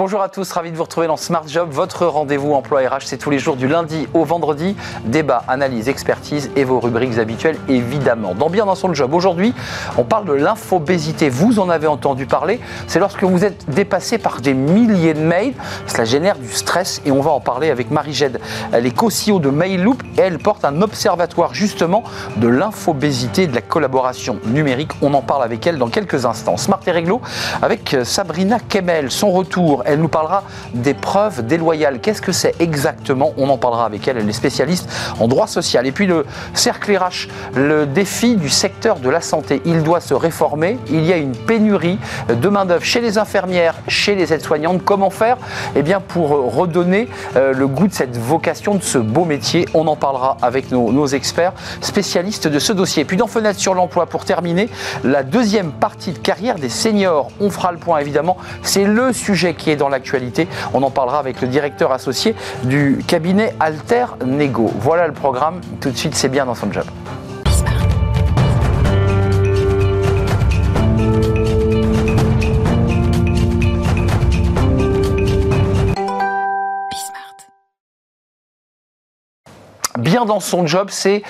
Bonjour à tous, ravi de vous retrouver dans Smart Job, votre rendez-vous emploi RH. C'est tous les jours du lundi au vendredi. Débat, analyse, expertise et vos rubriques habituelles, évidemment. Dans Bien dans son job, aujourd'hui, on parle de l'infobésité. Vous en avez entendu parler. C'est lorsque vous êtes dépassé par des milliers de mails. Cela génère du stress et on va en parler avec Marie Ged. Elle est co-CEO de MailLoop et elle porte un observatoire justement de l'infobésité et de la collaboration numérique. On en parle avec elle dans quelques instants. Smart et Réglo avec Sabrina Kemel. Son retour elle nous parlera des preuves déloyales. Qu'est-ce que c'est exactement? On en parlera avec elle. Elle est spécialiste en droit social. Et puis le cercle RH, le défi du secteur de la santé. Il doit se réformer. Il y a une pénurie de main-d'œuvre chez les infirmières, chez les aides-soignantes. Comment faire? Eh bien, pour redonner euh, le goût de cette vocation, de ce beau métier. On en parlera avec nos, experts spécialistes de ce dossier. Puis dans Fenêtre sur l'emploi, pour terminer, la deuxième partie de carrière des seniors. On fera le point évidemment. C'est le sujet qui est dans l'actualité. On en parlera avec le directeur associé du cabinet Alter Nego. Voilà le programme. Tout de suite, c'est bien dans son job. Bien dans son job, c'est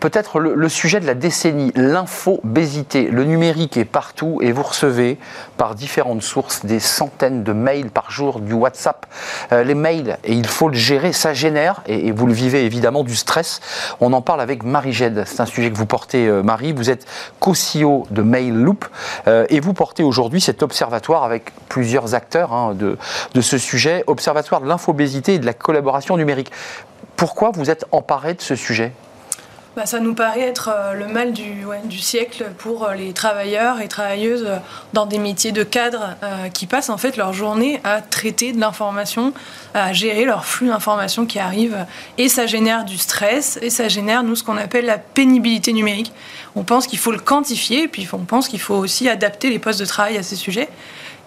peut-être le, sujet de la décennie, l'infobésité. Le numérique est partout et vous recevez par différentes sources des centaines de mails par jour, du WhatsApp. Euh, les mails, et il faut le gérer, ça génère, et, vous le vivez évidemment, du stress. On en parle avec Marie Ged. C'est un sujet que vous portez, euh, Marie. Vous êtes co-CEO de MailLoop euh, et vous portez aujourd'hui cet observatoire avec plusieurs acteurs hein, de, de ce sujet, observatoire de l'infobésité et de la collaboration numérique. Pourquoi vous êtes emparé de ce sujet? Bah, ça nous paraît être euh, le mal du, du siècle pour euh, les travailleurs et travailleuses euh, dans des métiers de cadre qui passent en fait leur journée à traiter de l'information, à gérer leur flux d'informations qui arrivent. Et ça génère du stress et ça génère, nous, ce qu'on appelle la pénibilité numérique. On pense qu'il faut le quantifier et puis on pense qu'il faut aussi adapter les postes de travail à ces sujets.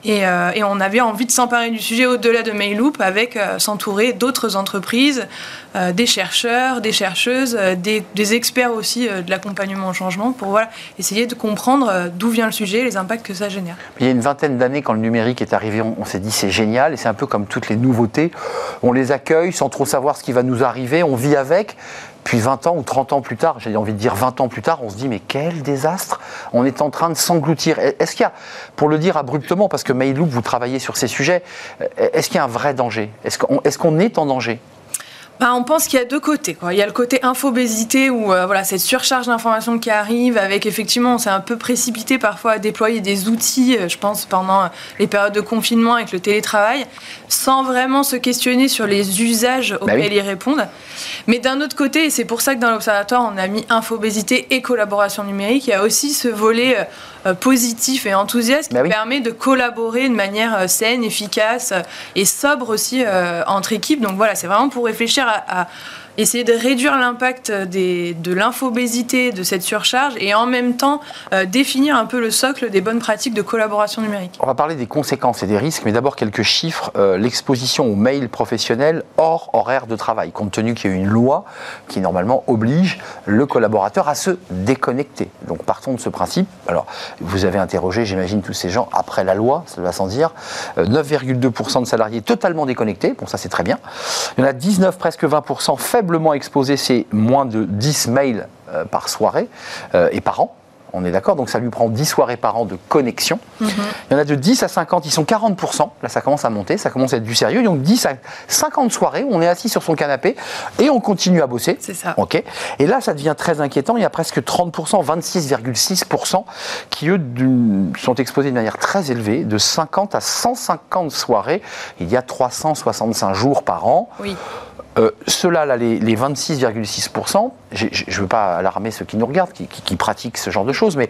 Euh, et, on avait envie de s'emparer du sujet au-delà de MailLoop avec euh, s'entourer d'autres entreprises, euh, des chercheurs, des chercheuses, des, experts aussi de l'accompagnement au changement pour essayer de comprendre d'où vient le sujet, les impacts que ça génère. Il y a une vingtaine d'années, quand le numérique est arrivé, on, s'est dit c'est génial et c'est un peu comme toutes les nouveautés. On les accueille sans trop savoir ce qui va nous arriver, on vit avec. Puis 20 ans ou 30 ans plus tard, j'ai envie de dire 20 ans plus tard, on se dit mais quel désastre. On est en train de s'engloutir. Est-ce qu'il y a, pour le dire abruptement, parce que Maïloub, vous travaillez sur ces sujets, est-ce qu'il y a un vrai danger? Est-ce qu'on est, est en danger? Bah, on pense qu'il y a deux côtés. Quoi. Il y a le côté infobésité où euh, voilà, cette surcharge d'informations qui arrive avec effectivement, on s'est un peu précipité parfois à déployer des outils, euh, je pense, pendant les périodes de confinement avec le télétravail, sans vraiment se questionner sur les usages bah auxquels ils répondent. Mais d'un autre côté, et c'est pour ça que dans l'Observatoire, on a mis infobésité et collaboration numérique, il y a aussi ce volet euh, euh, positif et enthousiaste bah qui permet de collaborer de manière euh, saine, efficace et sobre aussi entre équipes. Donc voilà, c'est vraiment pour réfléchir à essayer de réduire l'impact de l'infobésité, de cette surcharge, et en même temps euh, définir un peu le socle des bonnes pratiques de collaboration numérique. On va parler des conséquences et des risques, mais d'abord quelques chiffres. Euh, l'exposition aux mails professionnels hors horaire de travail, compte tenu qu'il y a une loi qui normalement oblige le collaborateur à se déconnecter. Donc partons de ce principe. Alors, vous avez interrogé, j'imagine, tous ces gens après la loi, ça va sans dire. 9,2% euh, de salariés totalement déconnectés, bon ça c'est très bien. Il y en a 19, presque 20% faiblement exposé, c'est moins de 10 mails euh, par soirée euh, et par an. On est d'accord Donc ça lui prend 10 soirées par an de connexion. Mhm. Il y en a de 10 à 50, ils sont 40%. Là, ça commence à monter, ça commence à être du sérieux. Donc 10 à 50 soirées on est assis sur son canapé et on continue à bosser. C'est ça. OK. Et là, ça devient très inquiétant. Il y a presque 30%, 26,6% qui, eux, sont exposés de manière très élevée, de 50 à 150 soirées. Il y a 365 jours par an. Oui. Euh, Ceux-là, là, les, 26,6%, je ne veux pas alarmer ceux qui nous regardent, qui, pratiquent ce genre de choses, mais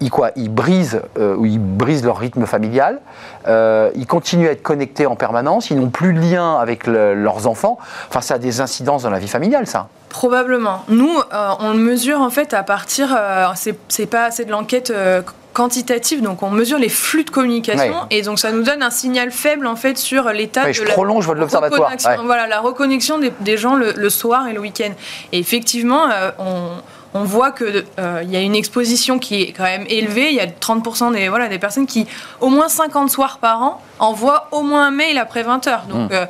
ils, quoi, ils, brisent, euh, ils brisent leur rythme familial, euh, ils continuent à être connectés en permanence, ils n'ont plus de lien avec leurs enfants. Enfin, ça a des incidences dans la vie familiale, ça. Probablement. Nous, on le mesure en fait à partir, c'est pas c'est de l'enquête quantitative, donc on mesure les flux de communication et donc ça nous donne un signal faible en fait sur l'état de la prolonge Voilà, la reconnexion des, gens le, soir et le week-end. Et effectivement, euh, on on voit qu'il euh, y a une exposition qui est quand même élevée. Il y a 30% des, voilà, des personnes qui, au moins 50 soirs par an, envoient au moins un mail après 20 heures. Donc, hmm. euh,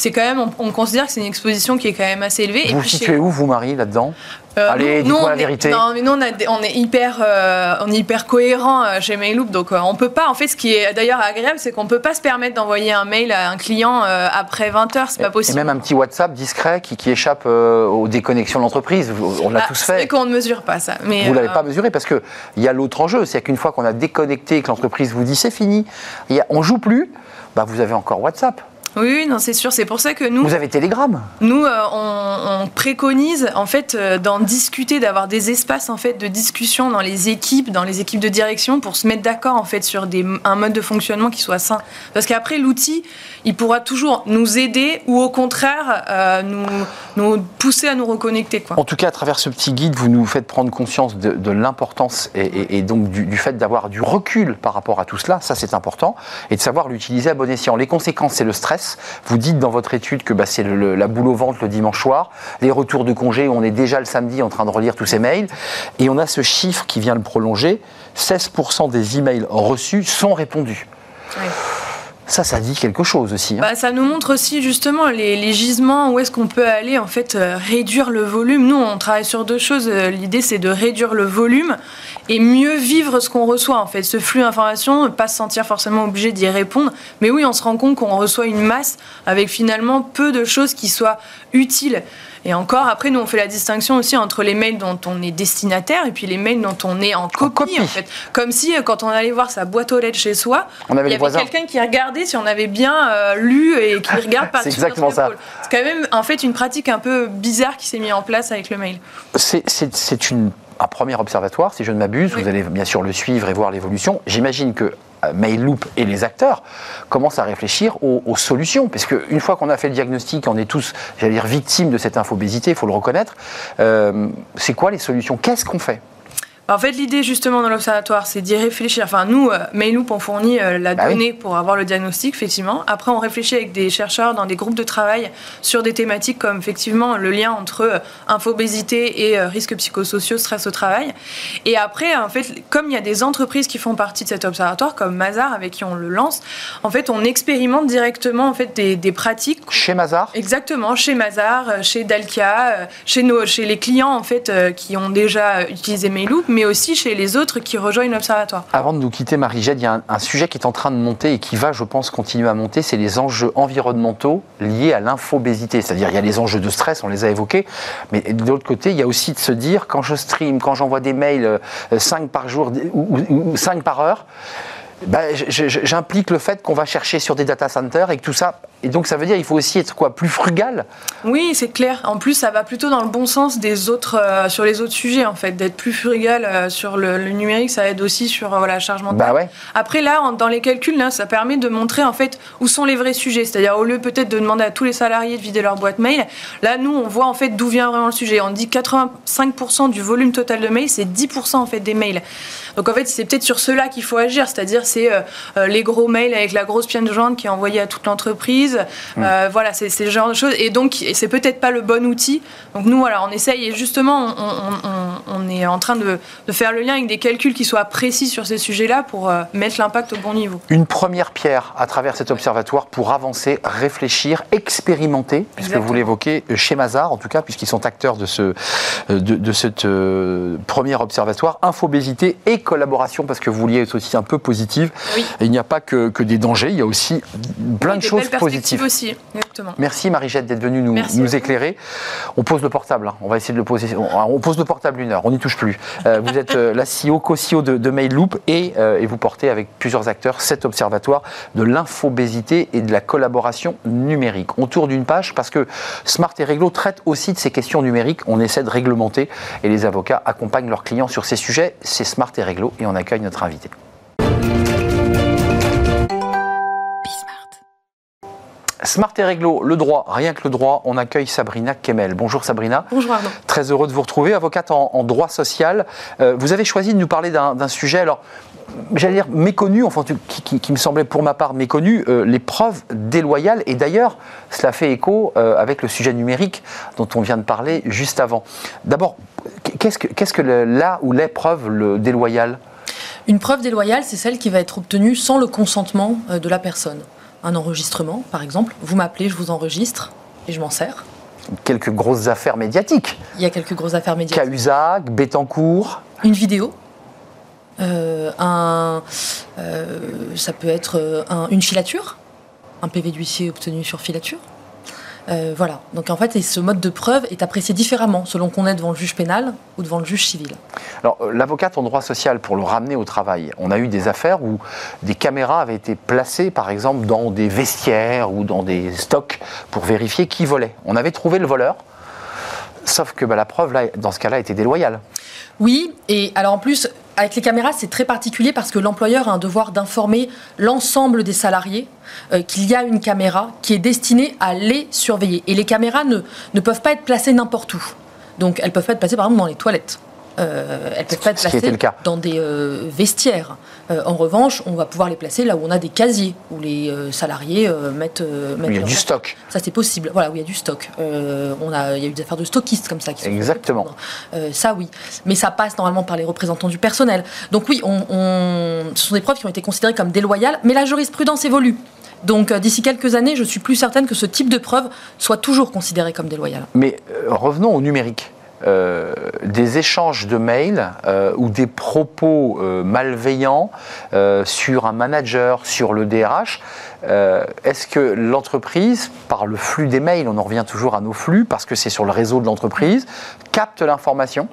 c'est quand même, on, considère que c'est une exposition qui est quand même assez élevée. Vous situez où, vous, Marie, là-dedans? Euh, Allez, dites-moi la vérité. non, mais nous, on, on est hyper, euh, on est hyper cohérent euh, chez Mailoop, donc on peut pas. En fait, ce qui est d'ailleurs agréable, c'est qu'on peut pas se permettre d'envoyer un mail à un client après 20 heures, c'est pas possible. Et même un petit WhatsApp discret qui, qui échappe aux déconnexions de l'entreprise. On l'a ah, tous fait. C'est qu'on ne mesure pas ça. Mais vous l'avez pas mesuré parce que il y a l'autre enjeu, c'est qu'une fois qu'on a déconnecté et que l'entreprise vous dit c'est fini, y a, on joue plus, bah vous avez encore WhatsApp. Oui, non, c'est sûr. C'est pour ça que nous. Vous avez Telegram. Nous, euh, on, préconise en fait euh, d'en discuter, d'avoir des espaces en fait de discussion dans les équipes, dans les équipes de direction, pour se mettre d'accord en fait sur des, un mode de fonctionnement qui soit sain. Parce qu'après, l'outil, il pourra toujours nous aider ou au contraire euh, nous, nous pousser à nous reconnecter. Quoi. En tout cas, à travers ce petit guide, vous nous faites prendre conscience de, l'importance et, donc du, du fait d'avoir du recul par rapport à tout cela. Ça, c'est important, et de savoir l'utiliser à bon escient. Les conséquences, c'est le stress vous dites dans votre étude que bah, c'est la boule au ventre le dimanche soir, les retours de congé, on est déjà le samedi en train de relire tous ces mails, et on a ce chiffre qui vient le prolonger, 16% des emails reçus sont répondus. Ça, ça dit quelque chose aussi. Hein. Bah, ça nous montre aussi justement les, gisements, où est-ce qu'on peut aller en fait euh, réduire le volume. Nous, on travaille sur deux choses. Euh, l'idée, c'est de réduire le volume et mieux vivre ce qu'on reçoit en fait. Ce flux d'informations, pas se sentir forcément obligé d'y répondre. Mais oui, on se rend compte qu'on reçoit une masse avec finalement peu de choses qui soient utiles. Et encore, après, nous, on fait la distinction aussi entre les mails dont on est destinataire et puis les mails dont on est en copie, en, fait. Comme si, euh, quand on allait voir sa boîte aux lettres chez soi, il y avait quelqu'un qui regardait si on avait bien euh, lu et qui regarde par C'est exactement ça. C'est quand même, en fait, une pratique un peu bizarre qui s'est mise en place avec le mail. C'est une un premier observatoire, si je ne m'abuse. Vous allez bien sûr le suivre et voir l'évolution. J'imagine que Mailloop et les acteurs commencent à réfléchir aux, solutions. Parce qu'une fois qu'on a fait le diagnostic, on est tous, j'allais dire, victimes de cette infobésité, il faut le reconnaître. Euh, c'est quoi les solutions? Qu'est-ce qu'on fait? En fait, l'idée justement dans l'observatoire, c'est d'y réfléchir. Enfin, nous, euh, Mailloop, on fournit euh, la bah donnée pour avoir le diagnostic, effectivement. Après, on réfléchit avec des chercheurs dans des groupes de travail sur des thématiques comme effectivement le lien entre euh, infobésité et risques psychosociaux, stress au travail. Et après, en fait, comme il y a des entreprises qui font partie de cet observatoire, comme Mazar, avec qui on le lance, en fait, on expérimente directement en fait des, pratiques. Chez Mazar Exactement, chez Mazar, chez Dalkia, chez, nos, chez les clients en fait qui ont déjà utilisé Mailloop, mais aussi chez les autres qui rejoignent l'Observatoire. Avant de nous quitter, Marie-Jade, il y a un, sujet qui est en train de monter et qui va, je pense, continuer à monter, c'est les enjeux environnementaux liés à l'infobésité. C'est-à-dire, il y a les enjeux de stress, on les a évoqués, mais de l'autre côté, il y a aussi de se dire, quand je stream, quand j'envoie des mails 5 euh, par jour ou 5 par heure, bah, j'implique le fait qu'on va chercher sur des data centers et que tout ça. Et donc ça veut dire qu'il faut aussi être quoi plus frugal. Oui, c'est clair. En plus, ça va plutôt dans le bon sens des autres euh, sur les autres sujets en fait. D'être plus frugal euh, sur le, numérique, ça aide aussi sur euh, la charge mentale. Bah ouais. Après là, dans les calculs, là, ça permet de montrer en fait où sont les vrais sujets. C'est-à-dire au lieu peut-être de demander à tous les salariés de vider leur boîte mail, là nous on voit en fait d'où vient vraiment le sujet. On dit 85% du volume total de mail, c'est 10% en fait des mails. Donc en fait, c'est peut-être sur cela qu'il faut agir, c'est-à-dire c'est euh, euh, les gros mails avec la grosse pièce jointe qui est envoyée à toute l'entreprise. Mm. Euh, voilà, c'est ce genre de choses. Et donc, c'est peut-être pas le bon outil. Donc nous, voilà, on essaye et justement, on, est en train de, faire le lien avec des calculs qui soient précis sur ces sujets-là pour mettre l'impact au bon niveau. Une première pierre à travers cet observatoire pour avancer, réfléchir, expérimenter, puisque vous l'évoquez chez Mazar, en tout cas, puisqu'ils sont acteurs de ce de, de premier observatoire, infobésité et collaboration, parce que vous vouliez être aussi un peu positive. il n'y a pas que, que, des dangers, il y a aussi plein de choses positives. Aussi, exactement. Merci Marie-Jette d'être venue nous, nous éclairer. On pose le portable, hein. on va essayer de le poser. On, pose le portable une heure, on n'y touche plus. Euh, vous êtes euh, la CEO, co-CEO de, de Mailloop et, euh, et vous portez avec plusieurs acteurs cet observatoire de l'infobésité et de la collaboration numérique. On tourne d'une page parce que Smart et Réglo traitent aussi de ces questions numériques. On essaie de réglementer et les avocats accompagnent leurs clients sur ces sujets. C'est Smart et Réglo et on accueille notre invité. Smart et réglo, le droit, rien que le droit, on accueille Sabrina Kemel. Bonjour Sabrina. Bonjour Arnaud. Très heureux de vous retrouver, avocate en, droit social. Euh, vous avez choisi de nous parler d'un sujet, alors j'allais dire méconnu, enfin qui, me semblait pour ma part méconnu, euh, les preuves déloyales. Et d'ailleurs, cela fait écho euh, avec le sujet numérique dont on vient de parler juste avant. D'abord, qu'est-ce que, qu'est-ce que là ou les preuves déloyales? Une preuve déloyale, c'est celle qui va être obtenue sans le consentement de la personne un enregistrement, par exemple. Vous m'appelez, je vous enregistre et je m'en sers. Quelques grosses affaires médiatiques. Il y a quelques grosses affaires médiatiques. Cahuzac, Bettencourt. Une vidéo. Euh, un, euh, ça peut être euh, une filature, un PV d'huissier obtenu sur filature. Voilà. Donc en fait, ce mode de preuve est apprécié différemment selon qu'on est devant le juge pénal ou devant le juge civil. Alors, l'avocate en droit social, pour le ramener au travail, on a eu des affaires où des caméras avaient été placées, par exemple, dans des vestiaires ou dans des stocks pour vérifier qui volait. On avait trouvé le voleur, sauf que bah, la preuve, là, dans ce cas-là, était déloyale. Oui, et alors en plus, avec les caméras, c'est très particulier parce que l'employeur a un devoir d'informer l'ensemble des salariés euh, qu'il y a une caméra qui est destinée à les surveiller. Et les caméras ne, ne peuvent pas être placées n'importe où. Donc elles peuvent pas être placées par exemple dans les toilettes. Euh, elles peuvent pas être placées dans des euh, vestiaires. Euh, en revanche, on va pouvoir les placer là où on a des casiers, où les salariés mettent, mettent. il y a du stock. Ça, c'est possible. Voilà, où il y a du stock. on a, il y a eu des affaires de stockistes comme ça. Qui Exactement. ça, oui. Mais ça passe normalement par les représentants du personnel. Donc, oui, on, ce sont des preuves qui ont été considérées comme déloyales, mais la jurisprudence évolue. Donc d'ici quelques années, je suis plus certaine que ce type de preuve soit toujours considéré comme déloyal. Mais revenons au numérique. Euh, des échanges de mails euh, ou des propos euh, malveillants sur un manager, sur le DRH, est-ce que l'entreprise, par le flux des mails, on en revient toujours à nos flux parce que c'est sur le réseau de l'entreprise, capte l'information?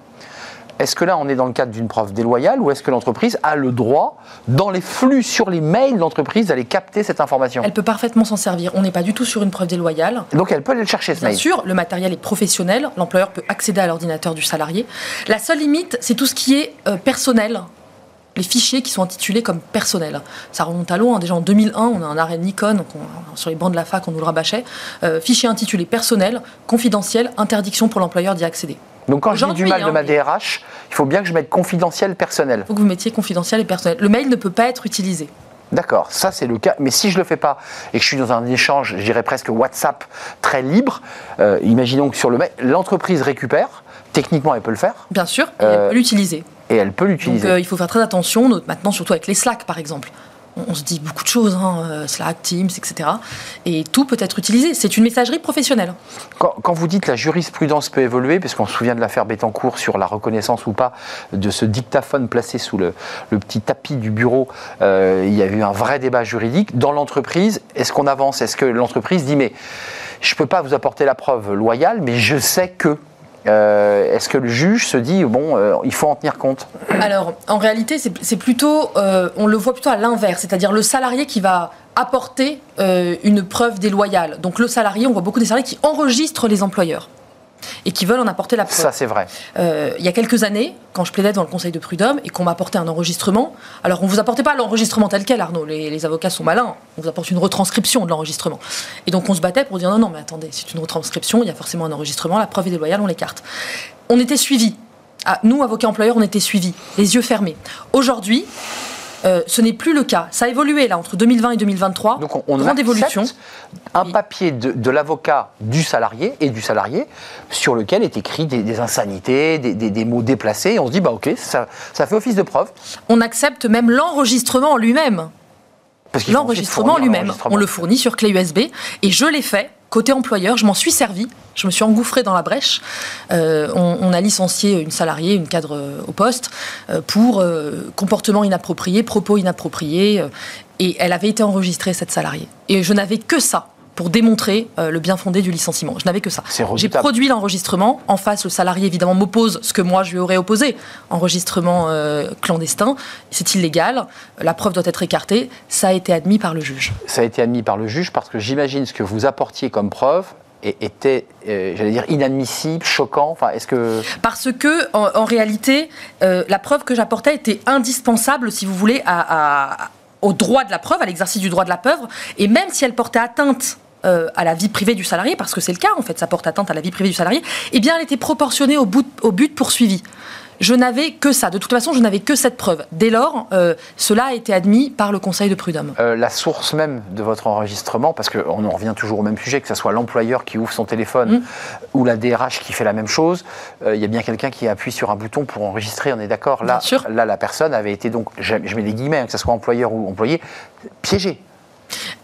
Est-ce que là, on est dans le cadre d'une preuve déloyale ou est-ce que l'entreprise a le droit, dans les flux sur les mails de l'entreprise, d'aller capter cette information? Elle peut parfaitement s'en servir. On n'est pas du tout sur une preuve déloyale. Donc elle peut aller le chercher, ce Bien sûr, le matériel est professionnel. L'employeur peut accéder à l'ordinateur du salarié. La seule limite, c'est tout ce qui est euh, personnel les fichiers qui sont intitulés comme personnels. Ça remonte à loin. Déjà en 2001, on a un arrêt Nikon sur les bancs de la fac, on nous le rabâchait. Euh, fichier intitulé personnel, confidentiel, interdiction pour l'employeur d'y accéder. Donc quand j'ai du mal de ma DRH, il faut bien que je mette confidentiel personnel. Il faut que vous mettiez confidentiel et personnel. Le mail ne peut pas être utilisé. D'accord, ça c'est le cas. Mais si je ne le fais pas et que je suis dans un échange, je dirais presque WhatsApp très libre, euh, imaginons que sur le mail, l'entreprise récupère, techniquement elle peut le faire. Bien sûr, elle euh, peut l'utiliser. Et elle peut l'utiliser. Donc euh, il faut faire très attention, maintenant surtout avec les Slack par exemple on se dit beaucoup de choses, hein, euh, Slack, Teams, etc. Et tout peut être utilisé. C'est une messagerie professionnelle. Quand, vous dites la jurisprudence peut évoluer, parce qu'on se souvient de l'affaire Bettencourt sur la reconnaissance ou pas de ce dictaphone placé sous le, petit tapis du bureau, euh, il y a eu un vrai débat juridique. Dans l'entreprise, est-ce qu'on avance? Est-ce que l'entreprise dit mais je ne peux pas vous apporter la preuve loyale, mais je sais que euh, est-ce que le juge se dit, bon, euh, il faut en tenir compte? Alors, en réalité, c'est plutôt, euh, on le voit plutôt à l'inverse, c'est-à-dire le salarié qui va apporter une preuve déloyale. Donc le salarié, on voit beaucoup des salariés qui enregistrent les employeurs et qui veulent en apporter la preuve. Ça, c'est vrai. Euh, il y a quelques années, quand je plaidais devant le conseil de prud'homme et qu'on m'a apporté un enregistrement, alors on vous apportait pas l'enregistrement tel quel, Arnaud, les, avocats sont malins, on vous apporte une retranscription de l'enregistrement. Et donc on se battait pour dire non, non, mais attendez, c'est une retranscription, il y a forcément un enregistrement, la preuve est déloyale, on l'écarte. On était suivis. Ah, nous, avocats employeurs, on était suivis, les yeux fermés. Aujourd'hui, euh, ce n'est plus le cas. Ça a évolué là entre 2020 et 2023. Donc on, grande évolution. Un papier de, l'avocat du salarié et du salarié sur lequel est écrit des, insanités, des, mots déplacés. Et on se dit bah ok, ça, ça fait office de preuve. On accepte même l'enregistrement lui-même. L'enregistrement lui-même, on le fournit sur clé USB et je l'ai fait côté employeur, je m'en suis servi, je me suis engouffrée dans la brèche. Euh, on, a licencié une salariée, une cadre euh, au poste, euh, pour comportement inapproprié, propos inappropriés, et elle avait été enregistrée, cette salariée. Et je n'avais que ça pour démontrer euh, le bien fondé du licenciement. Je n'avais que ça. J'ai produit l'enregistrement. En face, le salarié, évidemment, m'oppose ce que moi, je lui aurais opposé. Enregistrement euh, clandestin, c'est illégal. La preuve doit être écartée. Ça a été admis par le juge. Ça a été admis par le juge parce que j'imagine ce que vous apportiez comme preuve était, euh, j'allais dire, inadmissible, choquant Enfin, est-ce que parce que en, réalité, la preuve que j'apportais était indispensable, si vous voulez, à, au droit de la preuve, à l'exercice du droit de la preuve, et même si elle portait atteinte à la vie privée du salarié, parce que c'est le cas, en fait, ça porte atteinte à la vie privée du salarié, eh bien, elle était proportionnée au, au but poursuivi je n'avais que ça. De toute façon, je n'avais que cette preuve. Dès lors, euh, cela a été admis par le Conseil de prud'homme. Euh, la source même de votre enregistrement, parce qu'on en revient toujours au même sujet, que ce soit l'employeur qui ouvre son téléphone mm. ou la DRH qui fait la même chose, euh, il y a bien quelqu'un qui appuie sur un bouton pour enregistrer, on est d'accord là, là, la personne avait été donc, je, mets des guillemets, hein, que ce soit employeur ou employé, piégée.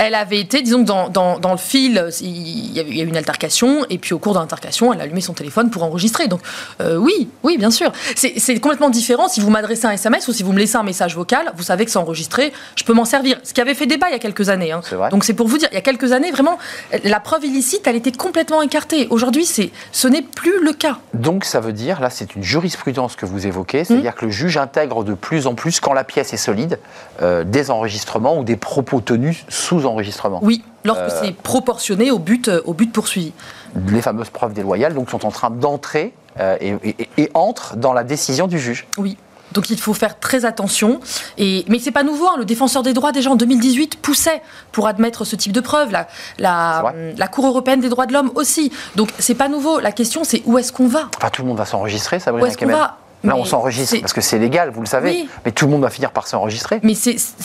Elle avait été, disons que dans, le fil, il y a eu une altercation, et puis au cours de l'intercation, elle a allumé son téléphone pour enregistrer. Donc euh, oui, oui, bien sûr. C'est complètement différent si vous m'adressez un SMS ou si vous me laissez un message vocal, vous savez que c'est enregistré, je peux m'en servir. Ce qui avait fait débat il y a quelques années. Hein. Donc c'est pour vous dire, il y a quelques années, vraiment, la preuve illicite, elle était complètement écartée. Aujourd'hui, ce n'est plus le cas. Donc ça veut dire, là c'est une jurisprudence que vous évoquez, c'est-à-dire mmh. que le juge intègre de plus en plus, quand la pièce est solide, euh, des enregistrements ou des propos tenus sous Oui, lorsque euh, c'est proportionné au but, euh, au but poursuivi. Les fameuses preuves déloyales donc, sont en train d'entrer euh, et, entrent dans la décision du juge. Oui. Donc il faut faire très attention. Et, mais c'est pas nouveau. Hein. Le défenseur des droits déjà en 2018 poussait pour admettre ce type de preuves. La, la, la Cour européenne des droits de l'homme aussi. Donc c'est pas nouveau. La question c'est où est-ce qu'on va? Enfin tout le monde va s'enregistrer, Sabrina Où est-ce qu'on va? Là, on s'enregistre parce que c'est légal, vous le savez. Mais tout le monde va finir par s'enregistrer. Mais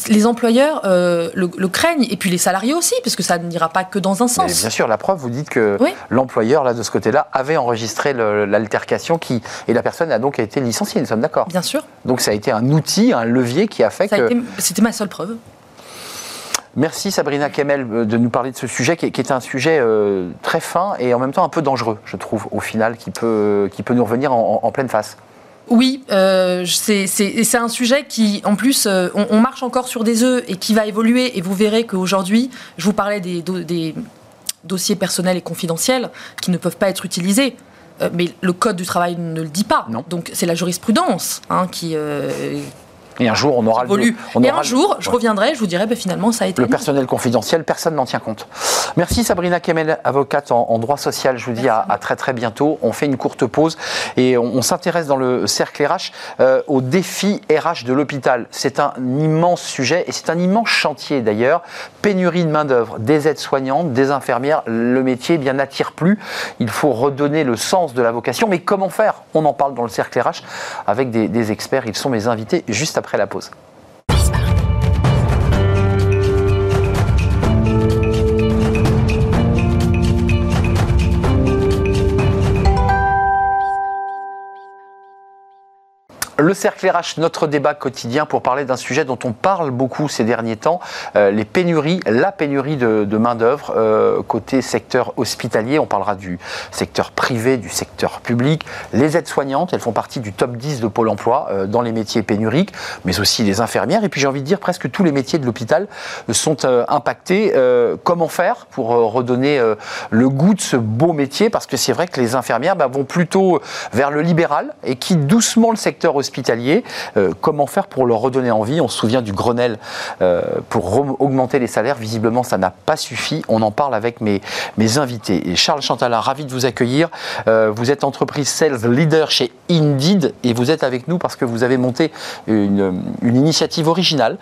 les employeurs euh, le, craignent et puis les salariés aussi, parce que ça n'ira pas que dans un sens. bien sûr, la preuve, vous dites que l'employeur, là, de ce côté-là, avait enregistré l'altercation qui et la personne a donc été licenciée. Nous sommes d'accord. Bien sûr. Donc ça a été un outil, un levier qui a fait que. C'était ma seule preuve. Merci Sabrina Kemel euh, de nous parler de ce sujet qui est, un sujet euh, très fin et en même temps un peu dangereux, je trouve, au final, qui peut, qui peut nous revenir en pleine face. Oui, euh, c'est un sujet qui, en plus, euh, on, marche encore sur des œufs et qui va évoluer. Et vous verrez qu'aujourd'hui, je vous parlais des, des, dossiers personnels et confidentiels qui ne peuvent pas être utilisés. Euh, mais le Code du travail ne le dit pas. Non. Donc c'est la jurisprudence hein, qui, et un jour, on aura le. On et un jour, je reviendrai, je vous dirai, ben, finalement, ça a été. Le personnel confidentiel, personne n'en tient compte. Merci Sabrina Kemel, avocate en, droit social. Je vous dis à, très très bientôt. On fait une courte pause et on, s'intéresse dans le cercle RH euh, au défi RH de l'hôpital. C'est un immense sujet et c'est un immense chantier d'ailleurs. Pénurie de main-d'œuvre, des aides-soignantes, des infirmières. Le métier eh bien n'attire plus. Il faut redonner le sens de la vocation. Mais comment faire? On en parle dans le cercle RH avec des, des experts. Ils sont mes invités juste après après la pause. Le cercle RH, notre débat quotidien pour parler d'un sujet dont on parle beaucoup ces derniers temps, euh, les pénuries, la pénurie de, main-d'œuvre euh, côté secteur hospitalier. On parlera du secteur privé, du secteur public. Les aides-soignantes, elles font partie du top 10 de Pôle emploi euh, dans les métiers pénuriques, mais aussi les infirmières. Et puis j'ai envie de dire, presque tous les métiers de l'hôpital sont impactés. comment faire pour redonner le goût de ce beau métier? Parce que c'est vrai que les infirmières bah, vont plutôt vers le libéral et qui doucement le secteur hospitalier hospitaliers. Euh, comment faire pour leur redonner envie? On se souvient du Grenelle euh, pour augmenter les salaires. Visiblement, ça n'a pas suffi. On en parle avec mes, mes invités. Charles Chantalin, ravi de vous accueillir. Euh, vous êtes entreprise sales leader chez Indeed et vous êtes avec nous parce que vous avez monté une, une initiative originale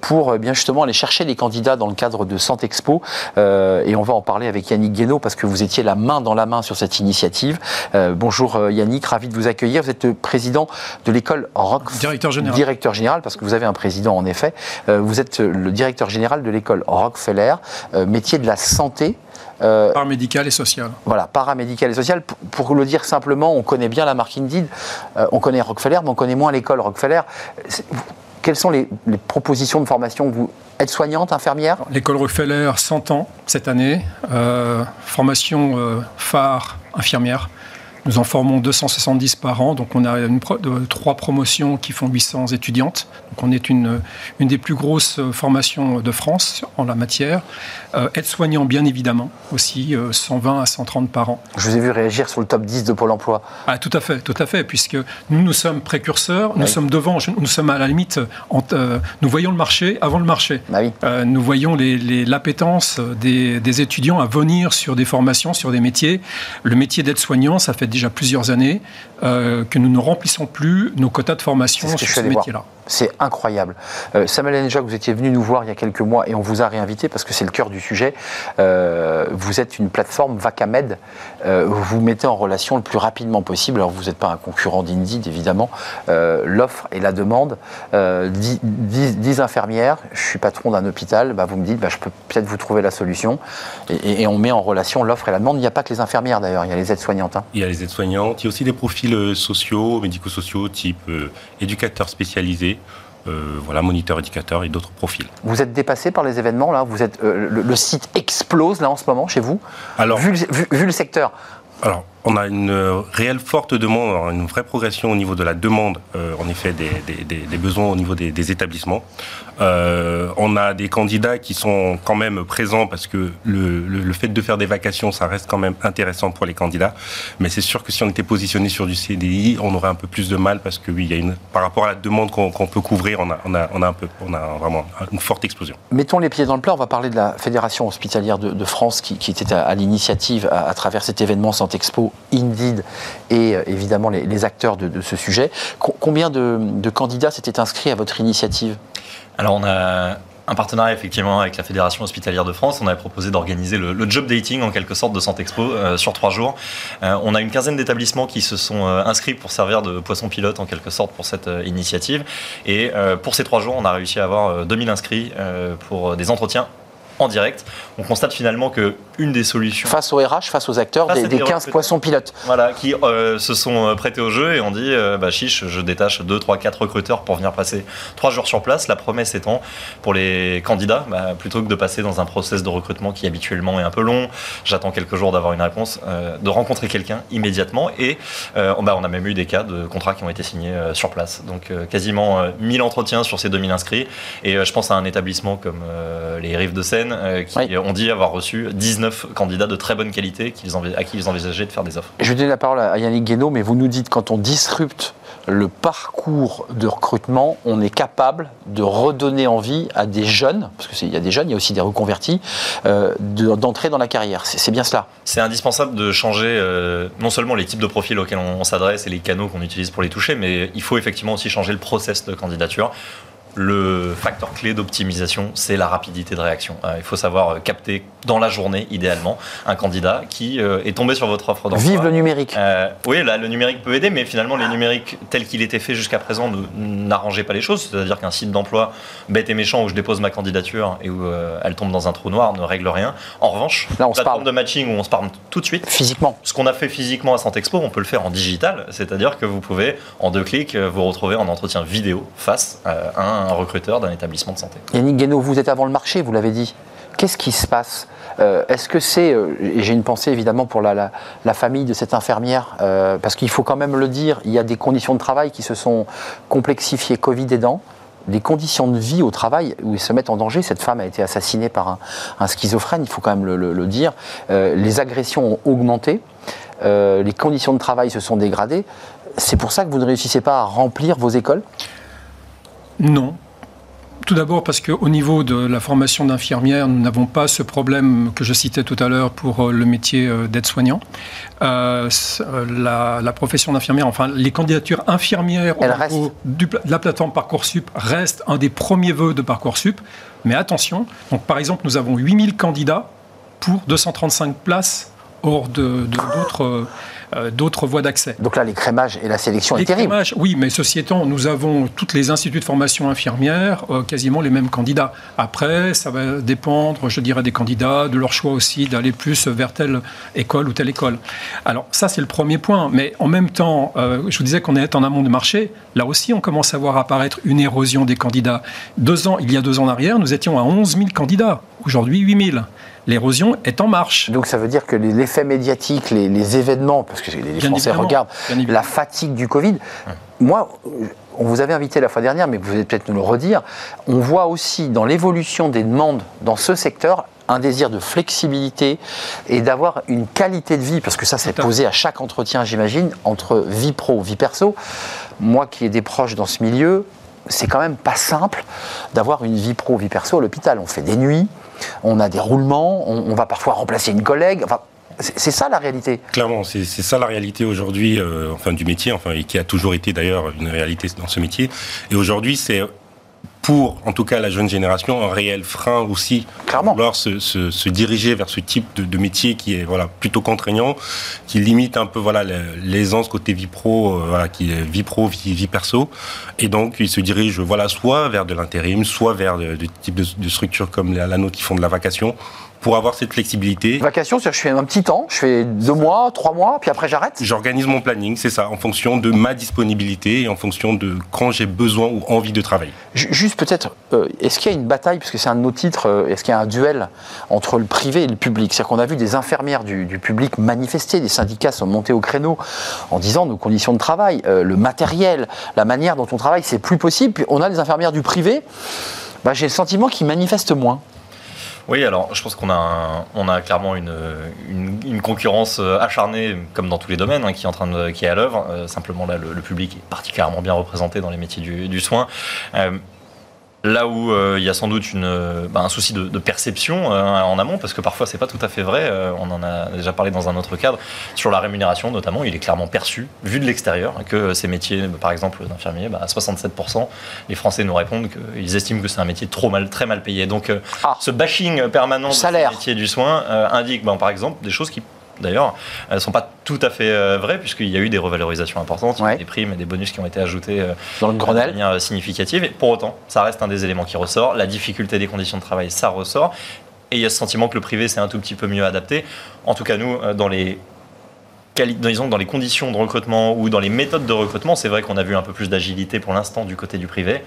pour bien justement aller chercher les candidats dans le cadre de Santexpo. et on va en parler avec Yannick Guénaud parce que vous étiez la main dans la main sur cette initiative. bonjour Yannick, ravi de vous accueillir. Vous êtes président de l'équipe l'école. Directeur général. Directeur général, parce que vous avez un président en effet. Euh, vous êtes le directeur général de l'école Rockefeller, euh, métier de la santé. Euh, paramédical et social. Voilà, paramédical et social. Pour, le dire simplement, on connaît bien la marque Indeed, on connaît Rockefeller, mais on connaît moins l'école Rockefeller. Quelles sont les, propositions de formation vous êtes soignante, infirmière? L'école Rockefeller, 100 ans cette année. formation phare, infirmière. Nous en formons 270 par an, donc on a une trois promotions qui font 800 étudiantes. Donc on est une, une des plus grosses formations de France en la matière. Euh, Aide-soignant, bien évidemment, aussi, 120 euh, à 130 par an. Je vous ai vu réagir sur le top 10 de Pôle emploi. Ah, tout à fait, tout à fait, puisque nous, nous sommes précurseurs, nous sommes devant, nous sommes à la limite, euh, nous voyons le marché avant le marché. Bah oui. nous voyons l'appétence des, des étudiants à venir sur des formations, sur des métiers. Le métier d'aide-soignant, ça fait déjà plusieurs années. Que nous ne remplissons plus nos quotas de formation sur ce métier-là. C'est incroyable. Euh, Samuel Enjak, vous étiez venu nous voir il y a quelques mois et on vous a réinvité parce que c'est le cœur du sujet. Euh, vous êtes une plateforme Vacamed. Euh, vous vous mettez en relation le plus rapidement possible. Alors vous n'êtes pas un concurrent d'Indeed, évidemment. L'offre et la demande. 10, infirmières, je suis patron d'un hôpital, bah, vous me dites, bah, je peux peut-être vous trouver la solution. Et, on met en relation l'offre et la demande. Il n'y a pas que les infirmières d'ailleurs, il y a les aides-soignantes. Hein. Il y a les aides-soignantes, il y a aussi des profils sociaux, médico-sociaux, type éducateurs spécialisés. Euh, voilà, moniteur, éducateur et d'autres profils. Vous êtes dépassé par les événements là Vous êtes, euh, le, site explose là en ce moment chez vous? Alors, vu, vu le secteur alors, on a une réelle forte demande, une vraie progression au niveau de la demande, euh, en effet, des, besoins au niveau des, établissements. Euh, on a des candidats qui sont quand même présents parce que le, fait de faire des vacations, ça reste quand même intéressant pour les candidats. Mais c'est sûr que si on était positionné sur du CDI, on aurait un peu plus de mal parce que oui, il y a une, par rapport à la demande qu'on peut couvrir, on a, on, a, on, a un peu, on a vraiment une forte explosion. Mettons les pieds dans le plat, on va parler de la Fédération hospitalière de, France qui, était à, l'initiative à, travers cet événement Santé Expo, Indeed et euh, évidemment les, acteurs de, ce sujet. combien de candidats s'étaient inscrits à votre initiative? Alors on a un partenariat effectivement avec la Fédération hospitalière de France. On avait proposé d'organiser le, job dating en quelque sorte de Santexpo euh, sur trois jours. Euh, on a une quinzaine d'établissements qui se sont inscrits pour servir de poisson pilote en quelque sorte pour cette initiative. Et pour ces trois jours, on a réussi à avoir 2000 inscrits pour des entretiens en direct, on constate finalement que une des solutions. Face au RH, face aux acteurs, des, 15 poissons pilotes. Voilà, qui euh, se sont euh, prêtés au jeu et ont dit euh, bah, chiche, je détache 2, 3, 4 recruteurs pour venir passer 3 jours sur place. La promesse étant pour les candidats, bah, plutôt que de passer dans un process de recrutement qui habituellement est un peu long, j'attends quelques jours d'avoir une réponse, de rencontrer quelqu'un immédiatement. Et bah, on a même eu des cas de contrats qui ont été signés sur place. Donc quasiment 1000 entretiens sur ces 2000 inscrits. Et je pense à un établissement comme les Rives de Seine euh, qui ont dit avoir reçu 19 candidats de très bonne qualité à qui ils envisageaient de faire des offres. Je vais donner la parole à Yannick Guénaud, mais vous nous dites quand on disrupte le parcours de recrutement, on est capable de redonner envie à des jeunes, parce qu'il y a des jeunes, il y a aussi des reconvertis, euh, d'entrer dans la carrière. C'est bien cela C'est indispensable de changer euh, non seulement les types de profils auxquels on s'adresse et les canaux qu'on utilise pour les toucher, mais il faut effectivement aussi changer le process de candidature le facteur clé d'optimisation, c'est la rapidité de réaction. Euh, il faut savoir euh, capter dans la journée, idéalement, un candidat qui euh, est tombé sur votre offre d'emploi. Vive le numérique. oui, là, le numérique peut aider, mais finalement, les numériques tels qu'il était fait jusqu'à présent n'arrangeaient pas les choses. C'est-à-dire qu'un site d'emploi bête et méchant où je dépose ma candidature et où elle tombe dans un trou noir ne règle rien. En revanche, là, on parle de matching où on se parle tout de suite. Physiquement. Ce qu'on a fait physiquement à Santexpo, on peut le faire en digital. C'est-à-dire que vous pouvez, en deux clics, vous retrouver en entretien vidéo face à un un recruteur d'un établissement de santé. Yannick Guénaud, vous êtes avant le marché, vous l'avez dit. Qu'est-ce qui se passe euh, Est-ce que c'est, euh, j'ai une pensée évidemment pour la, famille de cette infirmière, euh, parce qu'il faut quand même le dire, il y a des conditions de travail qui se sont complexifiées Covid aidant, des conditions de vie au travail où ils se mettent en danger. Cette femme a été assassinée par un, schizophrène, il faut quand même le dire. les agressions ont augmenté, les conditions de travail se sont dégradées. C'est pour ça que vous ne réussissez pas à remplir vos écoles? Non. Tout d'abord parce qu'au niveau de la formation d'infirmière, nous n'avons pas ce problème que je citais tout à l'heure pour euh, le métier euh, d'aide-soignant. Euh, la, profession d'infirmière, enfin les candidatures infirmières de la plateforme Parcoursup restent un des premiers vœux de Parcoursup. Mais attention, donc par exemple, nous avons 8000 candidats pour 235 places hors d'autres euh, d'autres voies d'accès. Donc là, les crémages et la sélection est terrible. Crémages, oui, mais ceci étant, nous avons toutes les instituts de formation infirmière, euh, quasiment les mêmes candidats. Après, ça va dépendre, je dirais, des candidats, de leur choix aussi d'aller plus vers telle école ou telle école. Alors ça, c'est le premier point. Mais en même temps, euh, je vous disais qu'on est en amont du marché. Là aussi, on commence à voir apparaître une érosion des candidats. Deux ans, il y a deux ans en arrière, nous étions à 11 000 candidats. Aujourd'hui, 8 000 l'érosion est en marche. Donc ça veut dire que l'effet médiatique, les, événements, parce que les, Français regardent, la fatigue du Covid, moi, on vous avait invité la fois dernière, mais vous allez peut-être nous le redire, on voit aussi dans l'évolution des demandes dans ce secteur un désir de flexibilité et d'avoir une qualité de vie, parce que ça c'est posé à chaque entretien, j'imagine, entre vie pro, vie perso. Moi qui ai des proches dans ce milieu, c'est quand même pas simple d'avoir une vie pro, vie perso à l'hôpital. On fait des nuits, on a des roulements, on, va parfois remplacer une collègue. C'est ça la réalité. Clairement, c'est ça la réalité aujourd'hui, enfin du métier, enfin qui a toujours été d'ailleurs une réalité dans ce métier. Et aujourd'hui, c'est pour, en tout cas, la jeune génération, un réel frein aussi Clairement. vouloir se, se, diriger vers ce type de, de, métier qui est voilà plutôt contraignant, qui limite un peu voilà l'aisance côté vie pro, euh, voilà, qui est vie pro, vie, vie, perso, et donc ils se dirigent voilà soit vers de l'intérim, soit vers de, de type de, de structures comme la, la nôtre qui font de la vacation, pour avoir cette flexibilité. Vacation, c'est-à-dire je fais un petit temps, je fais deux mois, trois mois, puis après j'arrête J'organise mon planning, c'est ça, en fonction de ma disponibilité et en fonction de quand j'ai besoin ou envie de travailler. Juste peut-être, euh, est-ce qu'il y a une bataille, puisque c'est un de nos titres, euh, est-ce qu'il y a un duel entre le privé et le public? C'est-à-dire qu'on a vu des infirmières du, public manifester, des syndicats sont montés au créneau en disant nos conditions de travail, euh, le matériel, la manière dont on travaille, c'est plus possible. Puis on a des infirmières du privé, bah, j'ai le sentiment qu'ils manifestent moins. Oui, alors je pense qu'on a, clairement une, concurrence euh, acharnée, comme dans tous les domaines, hein, qui, est en train de, qui est à l'œuvre. Euh, simplement là, le, public est particulièrement bien représenté dans les métiers du, du soin. Euh, Là où euh, il y a sans doute une, euh, bah, un souci de, perception euh, en amont, parce que parfois c'est pas tout à fait vrai, on en a déjà parlé dans un autre cadre, sur la rémunération notamment, il est clairement perçu, vu de l'extérieur, que ces métiers, par exemple d'infirmier, bah, à 67%, les Français nous répondent qu'ils estiment que c'est un métier trop mal, très mal payé. Donc ah. ce bashing permanent des métiers du soin indique bah, par exemple des choses qui d'ailleurs, elles ne sont pas tout à fait euh, vraies, puisqu'il y a eu des revalorisations importantes, des primes et des bonus qui ont été ajoutés euh, dans le de manière euh, significative. Et pour autant, ça reste un des éléments qui ressort. La difficulté des conditions de travail, ça ressort. Et il y a ce sentiment que le privé s'est un tout petit peu mieux adapté. En tout cas, nous, dans les disons, dans les conditions de recrutement ou dans les méthodes de recrutement, c'est vrai qu'on a vu un peu plus d'agilité pour l'instant du côté du privé.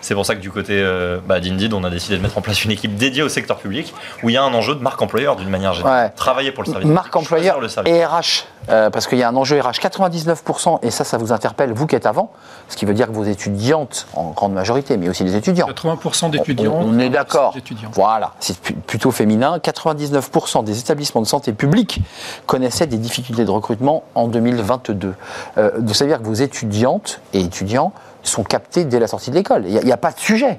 C'est pour ça que du côté euh, bah, d'Indeed, on a décidé de mettre en place une équipe dédiée au secteur public où il y a un enjeu de marque employeur d'une manière générale. Travailler pour le service. Marque employeur et RH. Euh, parce qu'il y a un enjeu RH 99%, et ça, ça vous interpelle, vous qui êtes avant, ce qui veut dire que vos étudiantes, en grande majorité, mais aussi les étudiants. 80% d'étudiants. On, est d'accord. Voilà, c'est plutôt féminin. 99% des établissements de santé publics connaissaient des difficultés de recrutement en 2022. Euh, vous savez dire que vos étudiantes et étudiants sont captés dès la sortie de l'école. Il n'y a, pas de sujet.